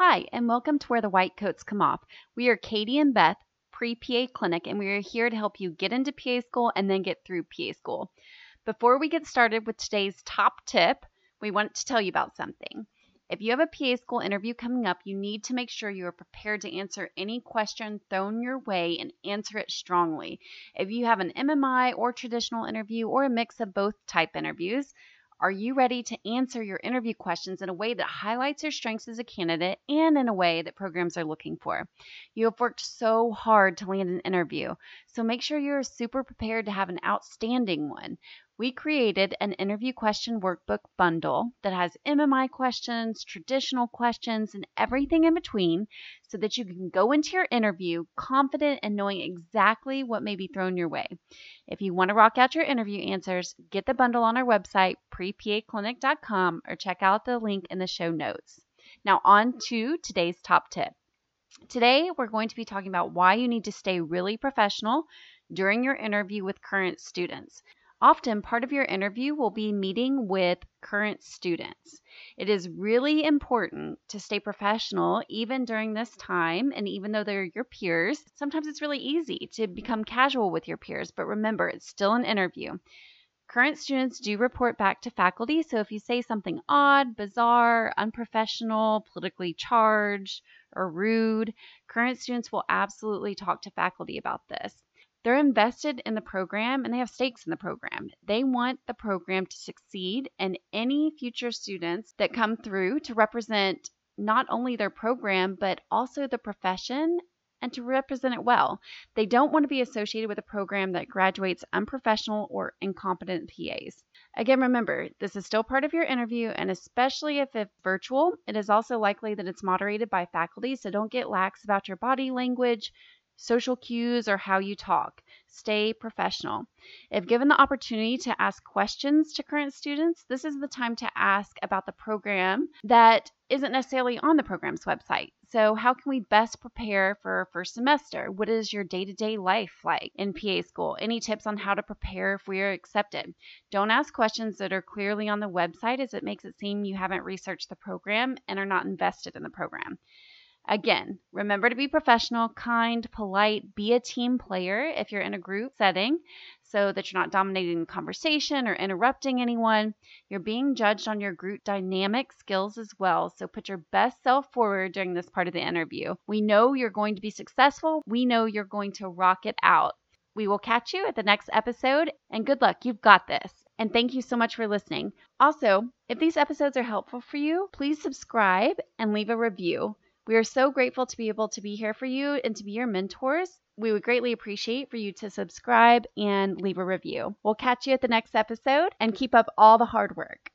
Hi, and welcome to Where the White Coats Come Off. We are Katie and Beth, pre PA Clinic, and we are here to help you get into PA school and then get through PA school. Before we get started with today's top tip, we want to tell you about something. If you have a PA school interview coming up, you need to make sure you are prepared to answer any question thrown your way and answer it strongly. If you have an MMI or traditional interview or a mix of both type interviews, are you ready to answer your interview questions in a way that highlights your strengths as a candidate and in a way that programs are looking for? You have worked so hard to land an interview, so make sure you're super prepared to have an outstanding one. We created an interview question workbook bundle that has MMI questions, traditional questions, and everything in between so that you can go into your interview confident and knowing exactly what may be thrown your way. If you want to rock out your interview answers, get the bundle on our website, prepaclinic.com, or check out the link in the show notes. Now, on to today's top tip. Today, we're going to be talking about why you need to stay really professional during your interview with current students. Often, part of your interview will be meeting with current students. It is really important to stay professional even during this time, and even though they're your peers. Sometimes it's really easy to become casual with your peers, but remember, it's still an interview. Current students do report back to faculty, so if you say something odd, bizarre, unprofessional, politically charged, or rude, current students will absolutely talk to faculty about this. They're invested in the program and they have stakes in the program. They want the program to succeed and any future students that come through to represent not only their program, but also the profession and to represent it well. They don't want to be associated with a program that graduates unprofessional or incompetent PAs. Again, remember, this is still part of your interview, and especially if it's virtual, it is also likely that it's moderated by faculty, so don't get lax about your body language, social cues, or how you talk. Stay professional. If given the opportunity to ask questions to current students, this is the time to ask about the program that isn't necessarily on the program's website. So, how can we best prepare for first semester? What is your day to day life like in PA school? Any tips on how to prepare if we are accepted? Don't ask questions that are clearly on the website as it makes it seem you haven't researched the program and are not invested in the program. Again, remember to be professional, kind, polite, be a team player if you're in a group setting so that you're not dominating the conversation or interrupting anyone. You're being judged on your group dynamic skills as well, so put your best self forward during this part of the interview. We know you're going to be successful, we know you're going to rock it out. We will catch you at the next episode, and good luck. You've got this. And thank you so much for listening. Also, if these episodes are helpful for you, please subscribe and leave a review. We are so grateful to be able to be here for you and to be your mentors. We would greatly appreciate for you to subscribe and leave a review. We'll catch you at the next episode and keep up all the hard work.